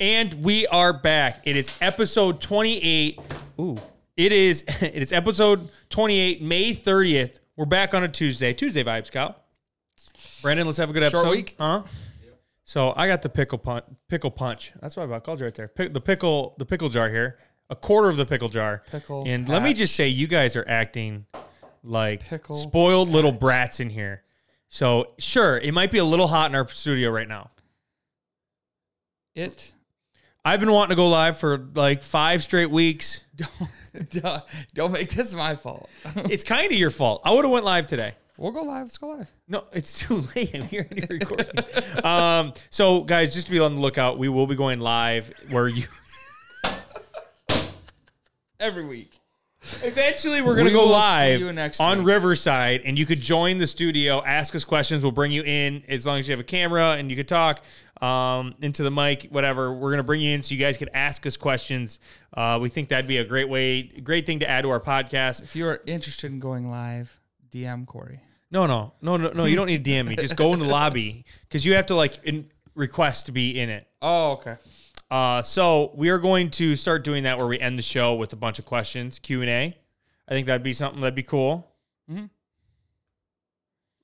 And we are back. It is episode 28. Ooh. It is it is episode 28, May 30th. We're back on a Tuesday. Tuesday vibes, Kyle. Brandon, let's have a good episode. Short week? Huh? So I got the pickle punch pickle punch. That's what I called you right there. Pick, the pickle the pickle jar here. A quarter of the pickle jar. Pickle And let me just say you guys are acting like Pickle spoiled little brats in here. So sure, it might be a little hot in our studio right now. It I've been wanting to go live for like five straight weeks. don't, don't make this my fault. It's kind of your fault. I would have went live today. we'll go live. Let's go live. No, it's too late. I'm here already recording. um, so guys, just to be on the lookout, we will be going live where you Every week. eventually we're gonna We go will see live you next on week. Riverside, and you could join the studio, ask us questions. We'll bring you in as long as you have a camera and you could talk um, into the mic, whatever. We're gonna bring you in so you guys could ask us questions. Uh, we think that'd be a great way, great thing to add to our podcast. If you are interested in going live, DM Corey. No, no, no, no, no. You don't need to DM me. Just go in the lobby because you have to like in, request to be in it. Oh, okay. Uh, so we are going to start doing that where we end the show with a bunch of questions, Q and A. I think that'd be something that'd be cool. Mhm.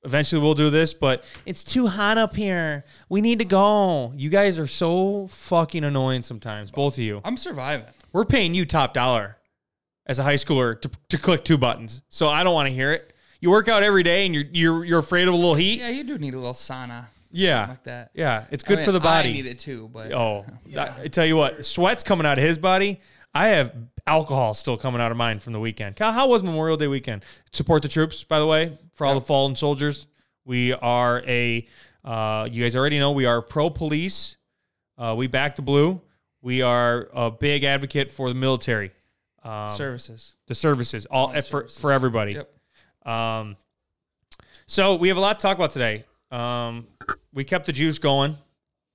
Eventually, we'll do this, but it's too hot up here. We need to go. You guys are so fucking annoying sometimes, both of you. I'm surviving. We're paying you top dollar as a high schooler to, to click two buttons, so I don't want to hear it. You work out every day, and you're you're you're afraid of a little heat. Yeah, you do need a little sauna Yeah, like that. yeah, it's I good mean, for the body. I need it too, but Oh, that- I tell you what, sweat's coming out of his body. I have alcohol still coming out of mine from the weekend. Kyle, how was Memorial Day weekend? Support the troops, by the way, for all the fallen soldiers. We are a, uh, you guys already know, we are pro police. Uh, we back the blue. We are a big advocate for the military, um, services. the services, all All for services. for everybody. Yep. Um, so we have a lot to talk about today. Um, we kept the juice going.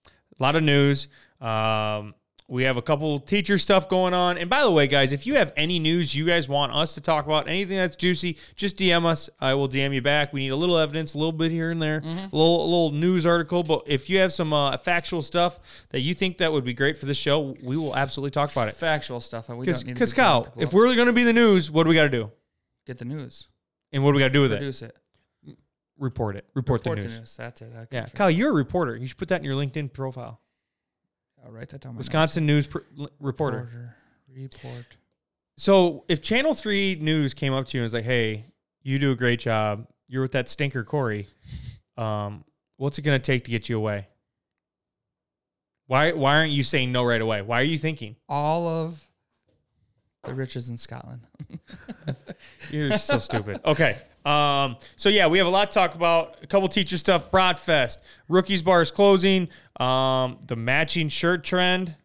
A lot of news. Um, we have a couple teacher stuff going on. And by the way, guys, if you have any news you guys want us to talk about, anything that's juicy, just DM us. I will DM you back. We need a little evidence, a little bit here and there, a little a little news article. But if you have some uh, factual stuff that you think that would be great for this show, we will absolutely talk about it. Factual stuff. We don't need to Because Kyle, if we're going to be the news, what do we got to do? get the news, And what do we got to do with it? produce it, Report it. Report, report the the news. news. That's it. Yeah. Kyle, you're a reporter. You should put that in your LinkedIn profile. I'll write that down. my notes. Wisconsin news pr- reporter. Reporter. Report. So if Channel Three News came up to you and was like, "Hey, you do a great job. You're with that stinker Corey. Um, what's it going to take to get you away? Why Why aren't you saying no right away? Why are you thinking? All of the riches in Scotland. You're so stupid. Okay. Um, so yeah, we have a lot to talk about. A couple teacher stuff. Brat Fest, rookies bars closing. Um, the matching shirt trend.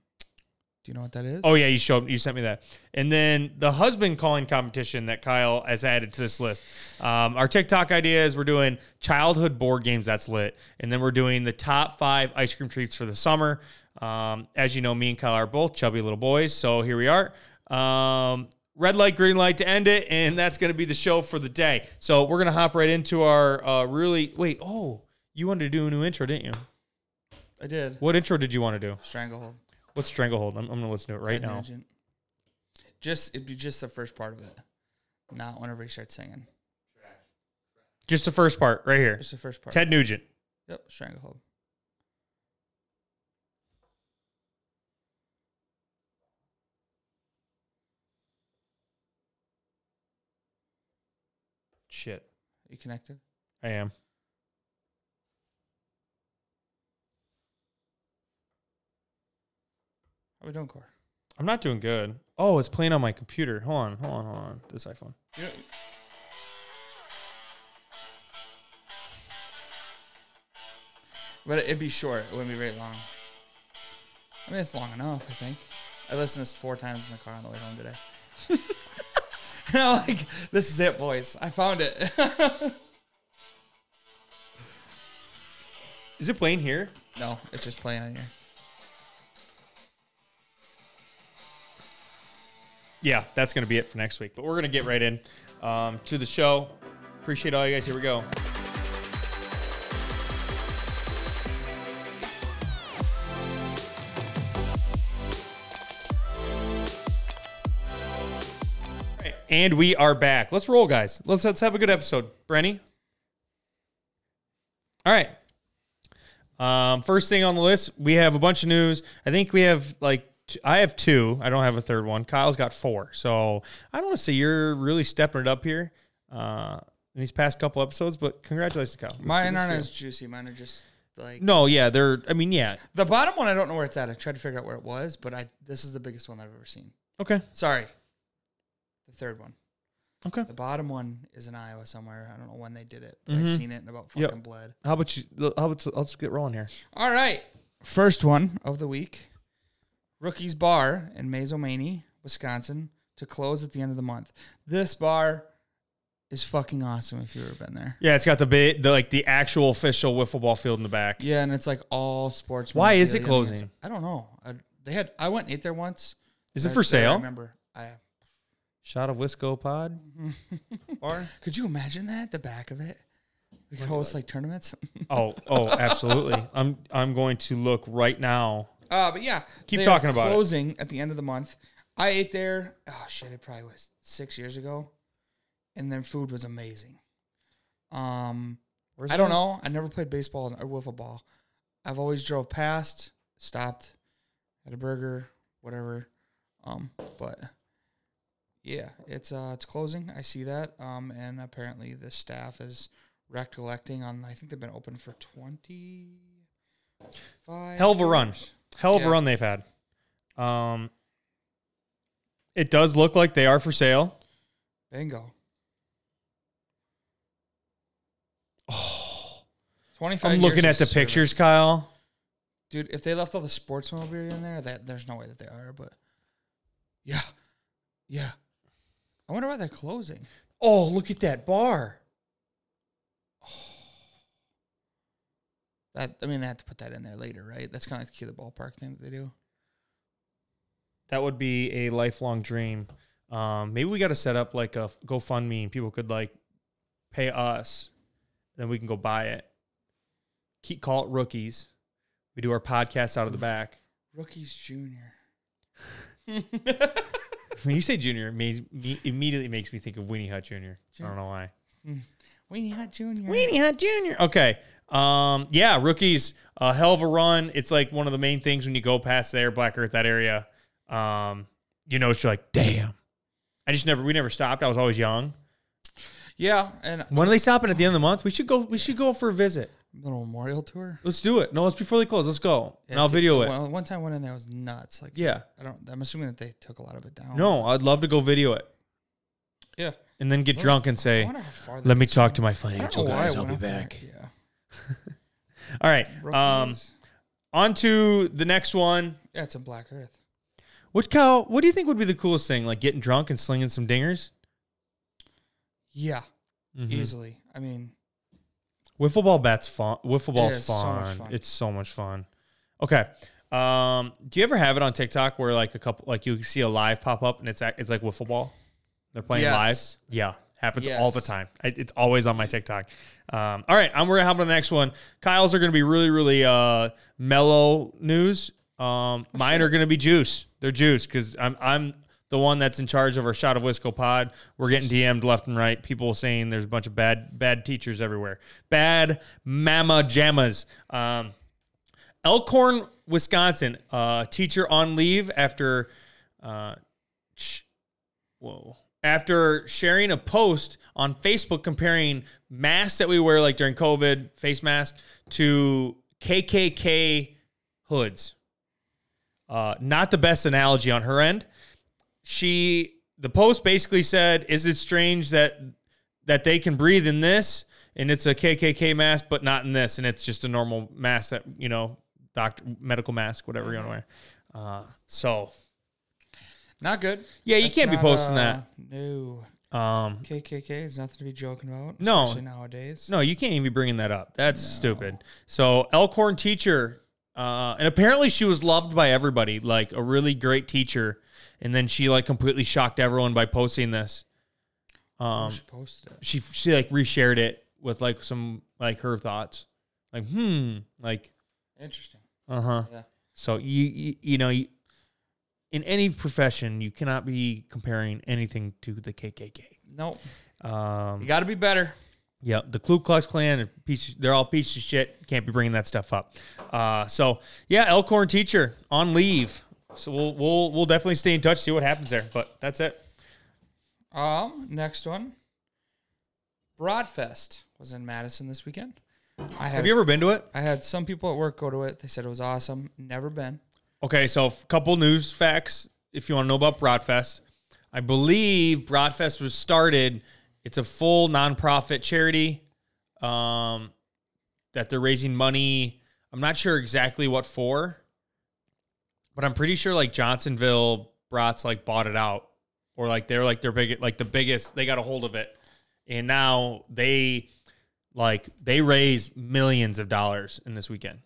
Do you know what that is? Oh yeah, you showed you sent me that, and then the husband calling competition that Kyle has added to this list. Um, our TikTok idea is we're doing childhood board games. That's lit, and then we're doing the top five ice cream treats for the summer. Um, as you know, me and Kyle are both chubby little boys, so here we are. Um, red light, green light to end it, and that's going to be the show for the day. So we're gonna hop right into our uh, really wait. Oh, you wanted to do a new intro, didn't you? I did. What intro did you want to do? Stranglehold. What's Stranglehold? I'm, I'm gonna listen to it right Ted now. Nugent. Just it'd be just the first part of it, not whenever he starts singing. Just the first part right here. Just the first part. Ted Nugent. Yep. Stranglehold. Shit. Are you connected? I am. How we doing, Core? I'm not doing good. Oh, it's playing on my computer. Hold on, hold on, hold on. This iPhone. But it'd be short. It wouldn't be very long. I mean, it's long enough. I think. I listened to this four times in the car on the way home today. and I'm like, "This is it, boys. I found it. is it playing here? no, it's just playing on here. Yeah, that's going to be it for next week. But we're going to get right in um, to the show. Appreciate all you guys. Here we go. And we are back. Let's roll, guys. Let's let's have a good episode. Brenny. All right. Um, first thing on the list, we have a bunch of news. I think we have like t- I have two. I don't have a third one. Kyle's got four. So I don't want to say you're really stepping it up here uh, in these past couple episodes, but congratulations, to Kyle. This- Mine aren't as juicy. Mine are just like No, yeah, they're. I mean, yeah. the bottom one. I don't know where it's at. I tried to figure out where it was, but I this is the biggest one I've ever seen. Okay. Sorry, the third one. Okay. The bottom one is in Iowa somewhere. I don't know when they did it, but Mhm. I seen it in about Yep. fucking bled. How about you? How about let's get rolling here. All right. First one of the week. Rookies Bar in Mazomanie, Wisconsin, to close at the end of the month. This bar is fucking awesome if you've ever been there. Yeah, it's got the bit, the like the actual official wiffle ball field in the back. Yeah, and it's like all sports. Why is it memorabilia. I mean, closing? I don't know. I, they had. I went and ate there once. Is it for there, I sale? remember. I Shot of Wisco Pod bar. could you imagine that? The back of it. We could host like tournaments. Oh, oh, absolutely. I'm I'm going to look right now. Uh, but yeah, Keep they are talking about it. closing at the end of the month. I ate there. Oh shit! It probably was six years ago, and their food was amazing. Um, Where's I don't know. I never played baseball or wiffle ball. I've always drove past, stopped, had a burger, whatever. Um, but yeah, it's uh, it's closing. I see that. Um, and apparently the staff is recollecting on. I think they've been open for twenty five. Hell of a run. Hell of a run they've had. Um, it does look like they are for sale. Bingo. Oh, 25 I'm looking at the of pictures. Kyle. Dude, if they left all the sports memorabilia in there, that there's no way that they are, but yeah. Yeah. I wonder why they're closing. Oh, look at that bar. That I mean they have to put that in there later, right? That's kind of like the key to the ballpark thing that they do. That would be a lifelong dream. Um, maybe we got to set up like a GoFundMe and people could like pay us, then we can go buy it. Keep call it rookies. We do our podcast out of the back. Rookies Junior. When you say junior, it makes, me, immediately makes me think of Weenie Hut Junior. I don't know why. Weenie Hut Junior. Weenie Hut Junior. Okay. Um, yeah, rookies, a hell of a run. It's like one of the main things when you go past there, Black Earth, that area. Um, you know, it's like, damn. I just never, we never stopped. I was always young. Yeah, and When are they stopping at the end of the month? We should go. We should go for a visit. Little memorial tour. Let's do it. No, let's before they close. Let's go, and I'll video it. Well, one time I went in there it was nuts. Like Yeah. I don't. I'm assuming that they took a lot of it down. No, I'd love to go video it, Yeah. and then get Well, drunk and say, wonder how far "Let me talk to my financial know why I guys. I'll be up there. back." Yeah. All right. Um, on to the next one. yeah, it's a Black Earth. What Kyle? What do you think would be the coolest thing? Like getting drunk and slinging some dingers? Yeah, Mhm. easily. I mean, Wiffle ball bats fun. Wiffle ball's is so much fun. fun. It's so much fun. Okay. Um, do you ever have it on TikTok where like a couple, like you see a live pop up and it's it's like wiffle ball? They're playing Yes. live. Yeah, happens all the time. I, it's always on my TikTok. Um, all right, I'm we're gonna hop on the next one. Kyle's are gonna be really, really uh, mellow news. Um, mine are gonna be juice. They're juice because I'm I'm the one that's in charge of our shot of Wisco pod. We're getting DM'd left and right. People saying there's a bunch of bad bad teachers everywhere. Bad mama jammas. Um, Elkhorn, Wisconsin. Uh, teacher on leave after, uh, sh- whoa, after sharing a post on Facebook comparing masks that we wear like during COVID, face mask, to KKK hoods. Uh, not the best analogy on her end. She, the post basically said, "Is it strange that that they can breathe in this?" and it's a KKK mask, but not in this, and it's just a normal mask that you know, doctor medical mask, whatever you want to wear. Uh, so Not good. yeah, you That's can't be not, posting uh, No. Um, KKK is nothing to be joking about. No. Nowadays. no, you can't even be bringing that up. That's stupid. So Elkhorn teacher, uh, and apparently she was loved by everybody, like a really great teacher, and then she like completely shocked everyone by posting this. Um, she posted it. she she like reshared it with like some like her thoughts, like hmm, like Interesting. uh huh. Yeah. So you you, you know you, in any profession, you cannot be comparing anything to the KKK. Nope. Um, You got to be better. Yeah, the Ku Klux Klan, piece, they're all pieces of shit. Can't be bringing that stuff up. Uh, so yeah, Elkhorn teacher on leave. So we'll we'll we'll definitely stay in touch, see what happens there. But that's it. Um, next one. Brat Fest was in Madison this weekend. I had Have you ever been to it? I had some people at work go to it. They said it was awesome. Never been. Okay, so a couple news facts if you want to know about Brat Fest. I believe Brat Fest was started. It's a full nonprofit charity um, that they're raising money. I'm not sure exactly what for, but I'm pretty sure like Johnsonville Brats like bought it out, or like they're like their big like the biggest. They got a hold of it, and now they like they raise millions of dollars in this weekend.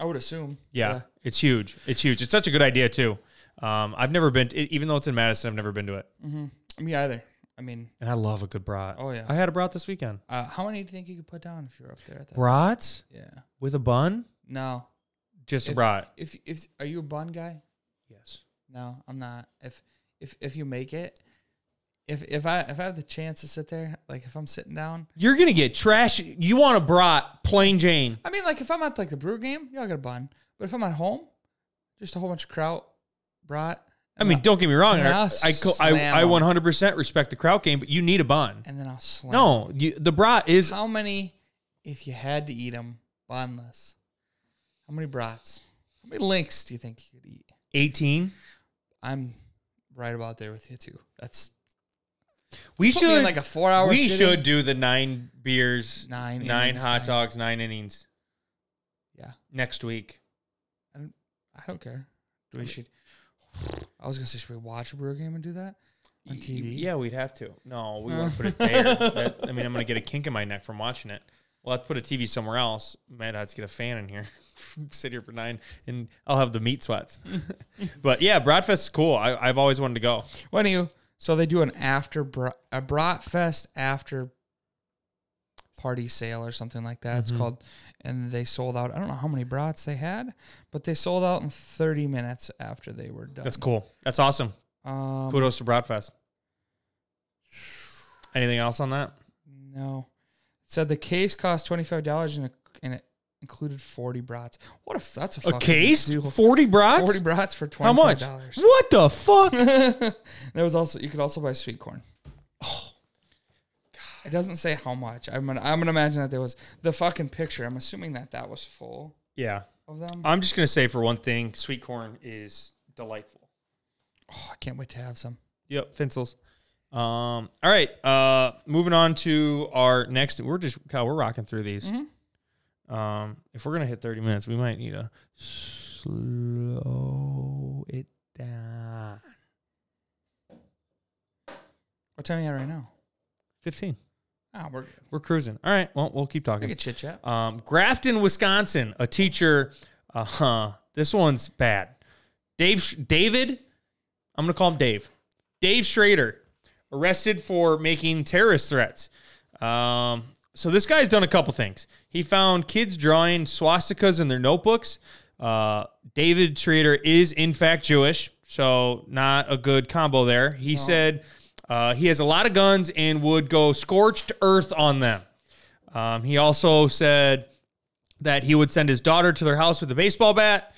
I would assume. Yeah, it's huge. It's huge. It's such a good idea too. Um, I've never been, to, even though it's in Madison, I've never been to it, Mm-hmm. Me either. I mean, and I love a good brat. Oh, yeah. I had a brat this weekend. uh, how many do you think you could put down if you're up there at that? Brats Yeah. with a bun, No. just a If- brat. If if are you a bun guy? Yes. No, I'm not. If if if you make it, if if I if I have the chance to sit there, like if I'm sitting down, You're gonna get trash. You want a brat, plain Jane. I mean, like if I'm at like the brew game, yeah, I got a bun. But if I'm at home, just a whole bunch of kraut, brat. I mean, don't get me wrong. and I I'll I, co- I, slam I 'em. 100% respect the crowd game, but you need a bun. and then I'll slam. No, you, the brat is How many, if you had to eat them bunless? How many brats? How many links do you think you could eat? 18. I'm right about there with you too. That's We put me in should like a four hour. we sitting. should do the nine beers, Nine nine innings, hot nine- dogs, nine innings Yeah, next week. I don't. I don't care. We should? I was gonna say, should we watch a brew game and do that on TV? Yeah, we'd have to. No, we won't put it there. That- I mean, I'm gonna get a kink in my neck from watching it. We'll have to put a TV somewhere else. Might have to get a fan in here. Sit here for nine, and I'll have the meat sweats. but yeah, Brat Fest is cool. I, I've always wanted to go. When you? So they do an after bra, a brat fest after party sale or something like that. Mhm. It's called, and they sold out. I don't know how many brats they had, but they sold out in 30 minutes after they were done. That's cool. That's awesome. Um, Kudos to Brat Fest. Anything else on that? No, it said the case cost twenty five dollars and it, and it included 40 brats. What if that's a A case? deal? Forty brats? 40 brats for How twenty much? five dollars. What the fuck? there was also you could also buy sweet corn. It doesn't say how much. I'm gonna I'm gonna imagine that there was the fucking picture. I'm assuming that that was full yeah. of them. I'm just gonna say for one thing, sweet corn is delightful. Oh, I can't wait to have some. Yep, Finsels. Um, all right. Uh, moving on to our next. We're just Kyle. We're rocking through these. Mhm. Um, if we're gonna hit 30 minutes, we might need to slow it down. What time are you at right now? 15. Ah, we're good. We're cruising. All right. Well, we'll keep We talking. could chit chat. Um, Grafton, Wisconsin. A teacher. Uh huh. This one's bad. Dave. David. I'm gonna call him Dave. Dave Schrader, arrested for making terrorist threats. Um, so this guy's done a couple things. He found kids drawing swastikas in their notebooks. Uh, David Schrader is in fact Jewish, so not a good combo there. He said uh, he has a lot of guns and would go scorched earth on them. Um, he also said that he would send his daughter to their house with a baseball bat.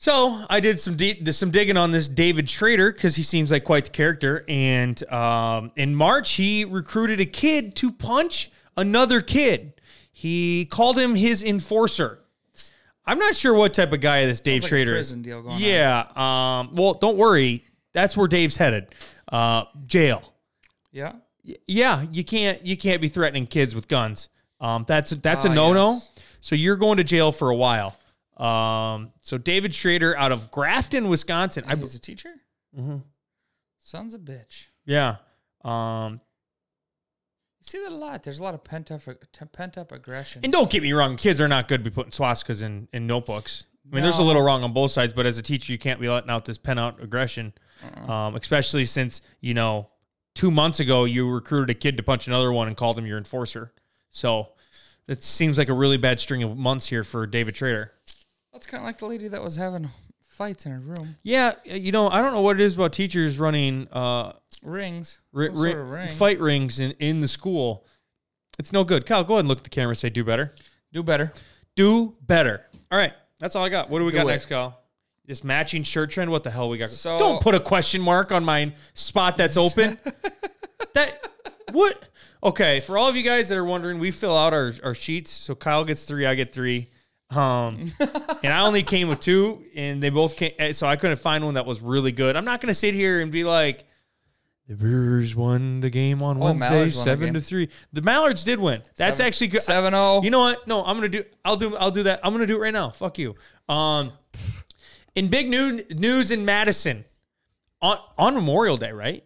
So I did some de- did some digging on this David Schrader because he seems like quite the character. And um, in March, he recruited a kid to punch another kid. He called him his enforcer. I'm not sure what type of guy this Dave Sounds like Schrader is. Yeah. Um, well, don't worry. That's where Dave's headed. Uh, jail. Yeah. Y- yeah, you can't you can't be threatening kids with guns. Um, that's that's a Ah, no no. yes. So you're going to jail for a while. Um, so David Schrader out of Grafton, Wisconsin. I And he's a teacher. Mhm. Son's a bitch. yeah. Um, You see that a lot. There's a lot of pent up pent up aggression. and don't get me wrong, kids are not good to be putting swastikas in in notebooks. I mean, there's a little wrong on both sides, but as a teacher, you can't be letting out this pent out aggression, Uh-uh. um, especially since you know two months ago you recruited a kid to punch another one and called him your enforcer. So it seems like a really bad string of months here for David Schrader. That's kind of like the lady that was having fights in her room. Yeah, you know, I don't know what it is about teachers running uh, Rings. ri- ri- sort of ring. fight rings in, in the school. It's no good. Kyle, go ahead and look at the camera and say, do better. Do better. Do better. All right. That's all I got. What do we Do got it. next, Kyle? This matching shirt trend. What the hell we got? So- Don't put a question mark on my spot that's open. that what? Okay, for all of you guys that are wondering, we fill out our, our sheets. So Kyle gets three, I get three. Um, and I only came with two, and they both came. eh, So I couldn't find one that was really good. I'm not going to sit here and be like, the Brewers won the game on Oh, Wednesday, Mallards won the seven to three. The Mallards did win. That's Seven- actually good. 7-0. You know what? No, I'm gonna do. I'll do. I'll do that. I'm gonna do it right now. Fuck you. Um, in big new, news in Madison, on on Memorial Day, right?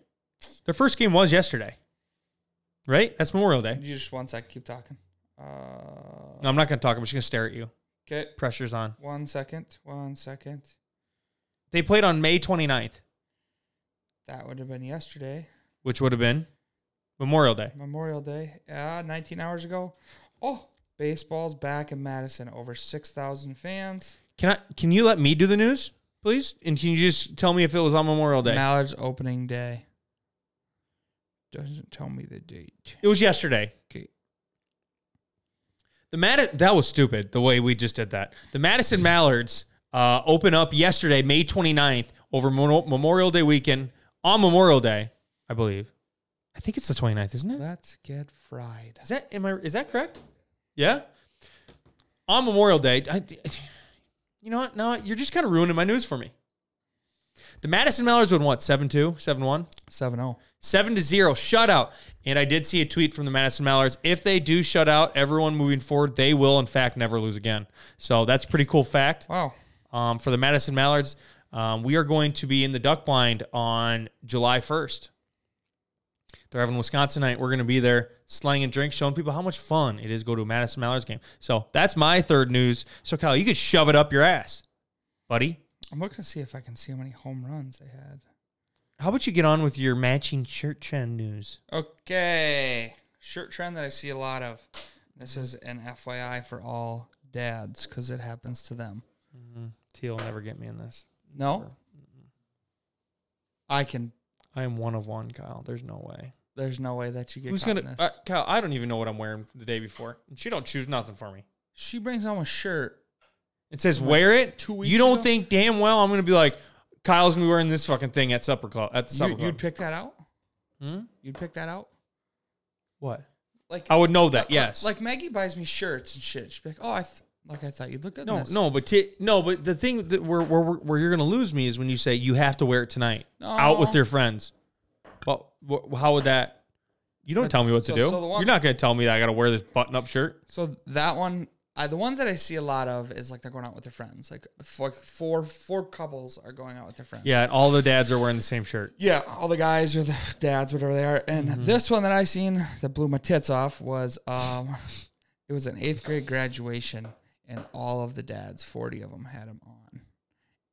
Their first game was yesterday, right? That's Memorial Day. You just one sec. Keep talking. Uh, No, I'm not gonna talk. I'm just gonna stare at you. okay. Pressure's on. One second. One second. They played on May 29th, That would have been yesterday. which would have been Memorial Day. Memorial Day. Yeah, 19 hours ago. Oh, baseball's back in Madison. Over 6,000 fans. Can I? Can you let me do the news, please? And can you just tell me if it was on Memorial Day? Mallard's opening day. Doesn't tell me the date. It was yesterday. Okay. The Mad- that was stupid the way we just did that. The Madison Mallards uh, open up yesterday, May 29th, over Mo- Memorial Day weekend on Memorial Day, I believe. I think it's the 29th, isn't it? Let's get fried. Is that am I is that correct? Yeah. On Memorial Day, I, you know what? No, you're just kind of ruining my news for me. The Madison Mallards won what? 7-2, 7-1? 7 0. Seven to zero shutout. And I did see a tweet from the Madison Mallards. If they do shut out everyone moving forward, they will in fact never lose again. So that's a pretty cool fact. Wow. Um, for the Madison Mallards, um, we are going to be in the duck blind on July 1st. They're having Wisconsin night. We're going to be there slang and drink, showing people how much fun it is to go to a Madison Mallards game. So that's my third news. So Kyle, you could shove it up your ass, buddy. I'm looking to see if I can see how many home runs they had. How about you get on with your matching shirt trend news? Okay. Shirt trend that I see a lot of. This is an FYI for all dads because it happens to them. Mm-hmm. Teal will never get me in this. No? I can. I am one of one, Kyle. There's no way. There's no way that you get Who's gonna? Uh, Kyle, I don't even know what I'm wearing the day before. She don't choose nothing for me. she brings home a shirt. It says Like, wear it. two weeks You don't ago? think damn well I'm gonna be like Kyle's gonna be wearing this fucking thing at supper club at the supper You, club. you'd pick that out? Hmm? You'd pick that out? What? Like I would know that. like- yes. Like Maggie buys me shirts and shit. She'd be like, "Oh, I th- like I thought you'd look good." in no, this. no, but t- no, but the thing that where, where where you're gonna lose me is when you say you have to wear it tonight out with your friends. Well, wh- how would that? You don't But- tell me what so- to do. so the one- you're not gonna tell me that I gotta wear this button-up shirt. So that one, I, the ones that I see a lot of is like they're going out with their friends. Like four, four, four couples are going out with their friends. Yeah, and all the dads are wearing the same shirt. Yeah, all the guys or the dads, whatever they are. And Mm-hmm. this one that I seen that blew my tits off was um, it was an eighth grade graduation, and all of the dads, forty of them, had them on,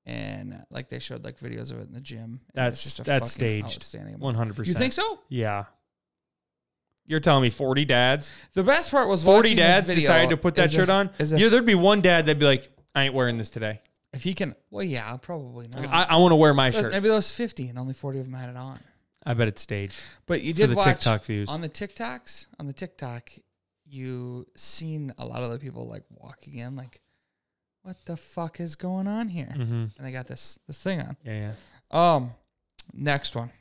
and uh, like they showed like videos of it in the gym. and it was That's- just a that's fucking staged. outstanding. One hundred You think so? Yeah. You're telling me 40 dads, The best part was 40 dads video decided to put that shirt if- on? if- yeah, there'd be one dad that'd be like, I ain't wearing this today. if he can, well, yeah, I probably not. I, I want to wear my shirt. Maybe those fifty, and only forty of them had it on. I bet it's staged. But you For did the watch TikTok views. on the TikToks. On the TikTok, you seen a lot of the people like walking in, like, "What the fuck is going on here?" Mm-hmm. And they got this this thing on. Yeah, yeah. Um, next one.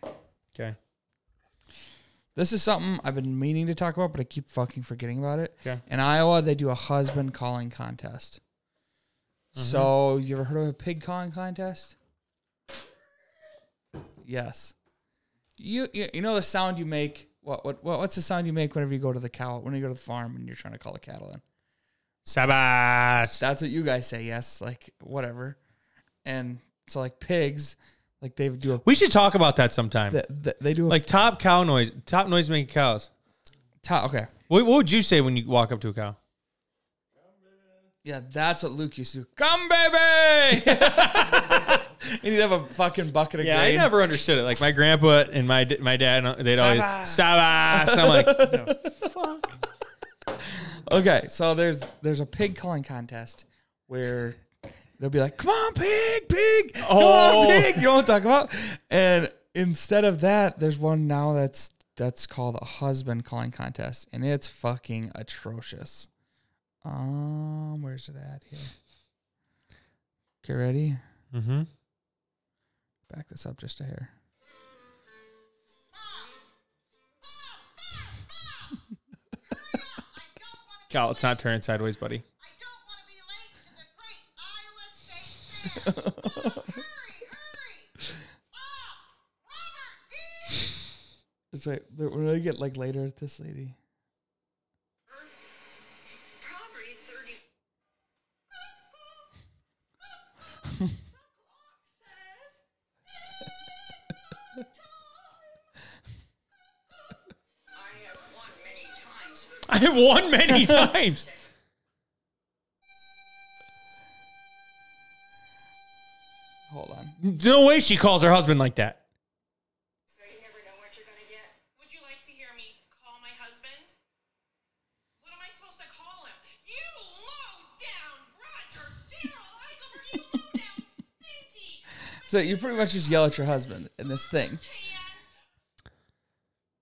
Okay. This is something I've been meaning to talk about, but I keep fucking forgetting about it. Okay. In Iowa, they do a husband calling contest. Mm-hmm. So, you ever heard of a pig calling contest? Yes. You, you you know the sound you make. What what what- what's the sound you make whenever you go to the cow when you go to the farm and you're trying to call the cattle in? Sabas. That's what you guys say. Yes, like whatever. And so like pigs, like they do a We should talk about that sometime. they, do a like top cow noise, top noise making cows. top okay. What, what would you say when you walk up to a cow? Yeah, that's what Luke used to do. Come, baby! and he'd have a fucking bucket of Yeah, I never understood it. Like my grandpa and my d- my dad, uh, they'd always Sabas. sabas. I'm like, the fuck. Okay, so there's there's a pig calling contest where they'll be like, "Come on, pig, pig, come Oh. on, pig." You know what I'm talking about? And instead of that, there's one now that's that's called a husband calling contest, and it's fucking atrocious. Um, where's it at here? Get ready. Mm-hmm. Back this up just a hair. Cal, it's not turning sideways, buddy. I don't want to be late to the great Iowa State Fair. hurry, hurry. Ah, Robert D. It's like when I get like later at this lady. I have won many times. I have won many times. Hold on. No way she calls her husband like that. So you never know what you're going to get. Would you like to hear me call my husband? What am I supposed to call him? You So you pretty much just yell at your husband in this thing.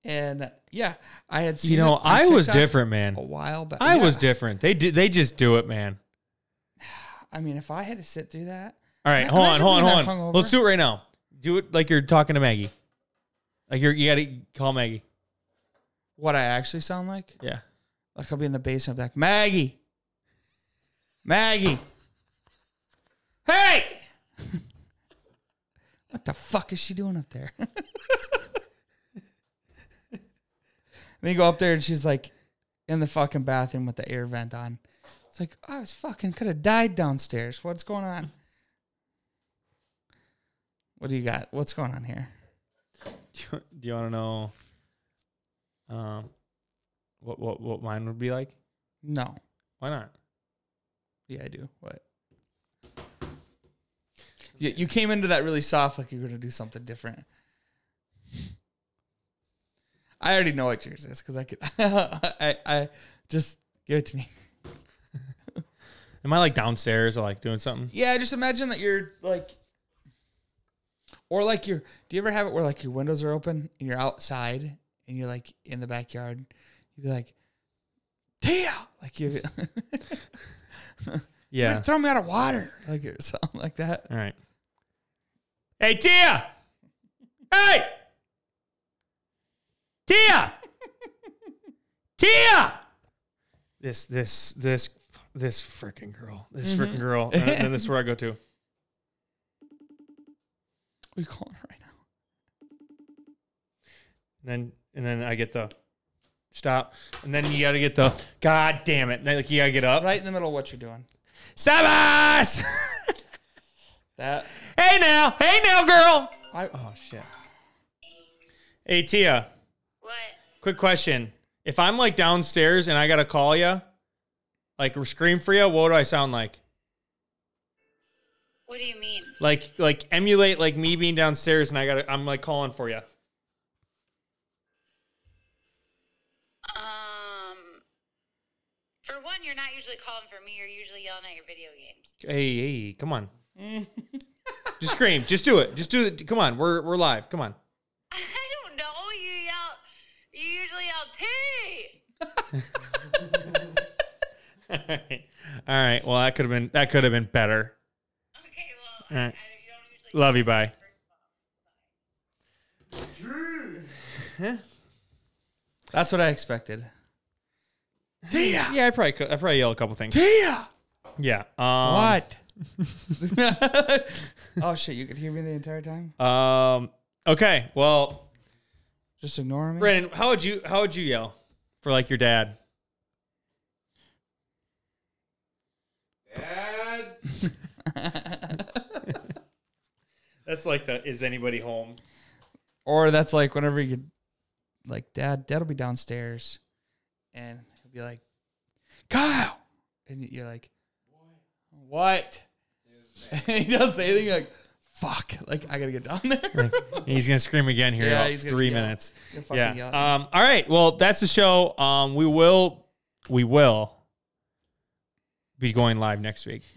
And yeah, I had seen You know, I was different, man. a while back. I was different. They do, they just do it, man. I mean, if I had to sit through that, All right, hold on, hold on, hold on. hungover. Let's do it right now. Do it like you're talking to Maggie. Like you're you gotta call Maggie. what I actually sound like, Yeah. like I'll be in the basement, like Maggie, Maggie, hey, the fuck is she doing up there? and then you go up there and she's like in the fucking bathroom with the air vent on. It's like oh, I was fucking could have died downstairs. What's going on? What do you got? What's going on here? Do you, do you want to know um what what what mine would be like? No. Why not? Yeah, I do. What? You, you came into that really soft, like you're gonna do something different. I already know what yours is because I could. I I just give it to me. Am I like downstairs or like doing something? Yeah, just imagine that you're like, or like you're. Do you ever have it where like your windows are open and you're outside and you're like in the backyard? You'd be like, Tia, like you. Yeah. throw me out of water, like or something like that. All right. Hey Tia. Hey. Tia. Tia. This this this this freaking girl. This mm-hmm. freaking girl. And then this is where I go to. What are you calling her right now? And then and then I get the stop. And then you gotta get the God damn it. And then, like you gotta get up. Right in the middle of what you're doing. Sabas! That hey now. Hey now, girl. I Oh shit. Hey Tia. What? Quick question. If I'm like downstairs and I gotta call you, like scream for you, what do I sound like? What do you mean? Like like emulate like me being downstairs and I gotta I'm like calling for you. Um, for one, you're not usually calling for me. You're usually yelling at your video games. Hey, hey, come on. Just scream. Just do it. Just do it. Come on. We're we're live. Come on. I don't know. You yell. You usually yell T. All right. All right. Well, that could have been that could have been better. Okay, well, All I, I, you don't usually. Love you. Bye. that's what I expected. Tia. Yeah, I probably could. I probably yell a couple things. Tia. Yeah. Um, what? Oh shit! You could hear me the entire time. Um. Okay. Well, Just ignore me. Brandon, how would you how would you yell for like your dad? Dad. That's like the is anybody home? Or that's like whenever you, like, Dad, Dad'll be downstairs, and he'll be like, Kyle, and you're like, what? And he doesn't say anything. Like, fuck, like I gotta get down there. He's gonna scream again here Yeah, in he's about gonna three yell. minutes. Yeah. yell. Um. All right. Well, that's the show. Um. We will. We will be going live next week.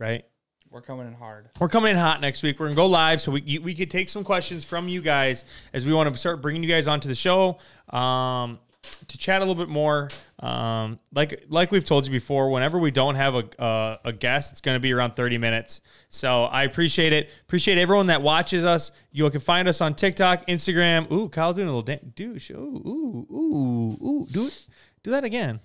Right. We're coming in hard. We're coming in hot next week. We're gonna go live, so we you- we could take some questions from you guys as we want to start bringing you guys onto the show um, to chat a little bit more. Um, like like we've told you before, whenever we don't have a a, a guest, it's gonna be around thirty minutes. So I appreciate it. Appreciate everyone that watches us. You can find us on TikTok, Instagram. Ooh, Kyle's doing a little dan- douche. Ooh, ooh, ooh, ooh. Do it. Do that again.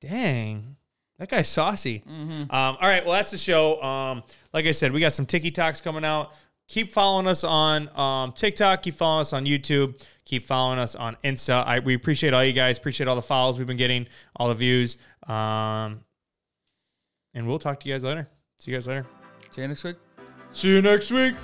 Dang. That guy's saucy. Um, all right, well, that's the show. Um, like I said, we got some Tiki Talks coming out. Keep following us on um, TikTok. Keep following us on YouTube. Keep following us on Insta. I, we appreciate all you guys. Appreciate all the follows we've been getting, all the views. Um, and we'll talk to you guys later. See you guys later. See you next week. See you next week.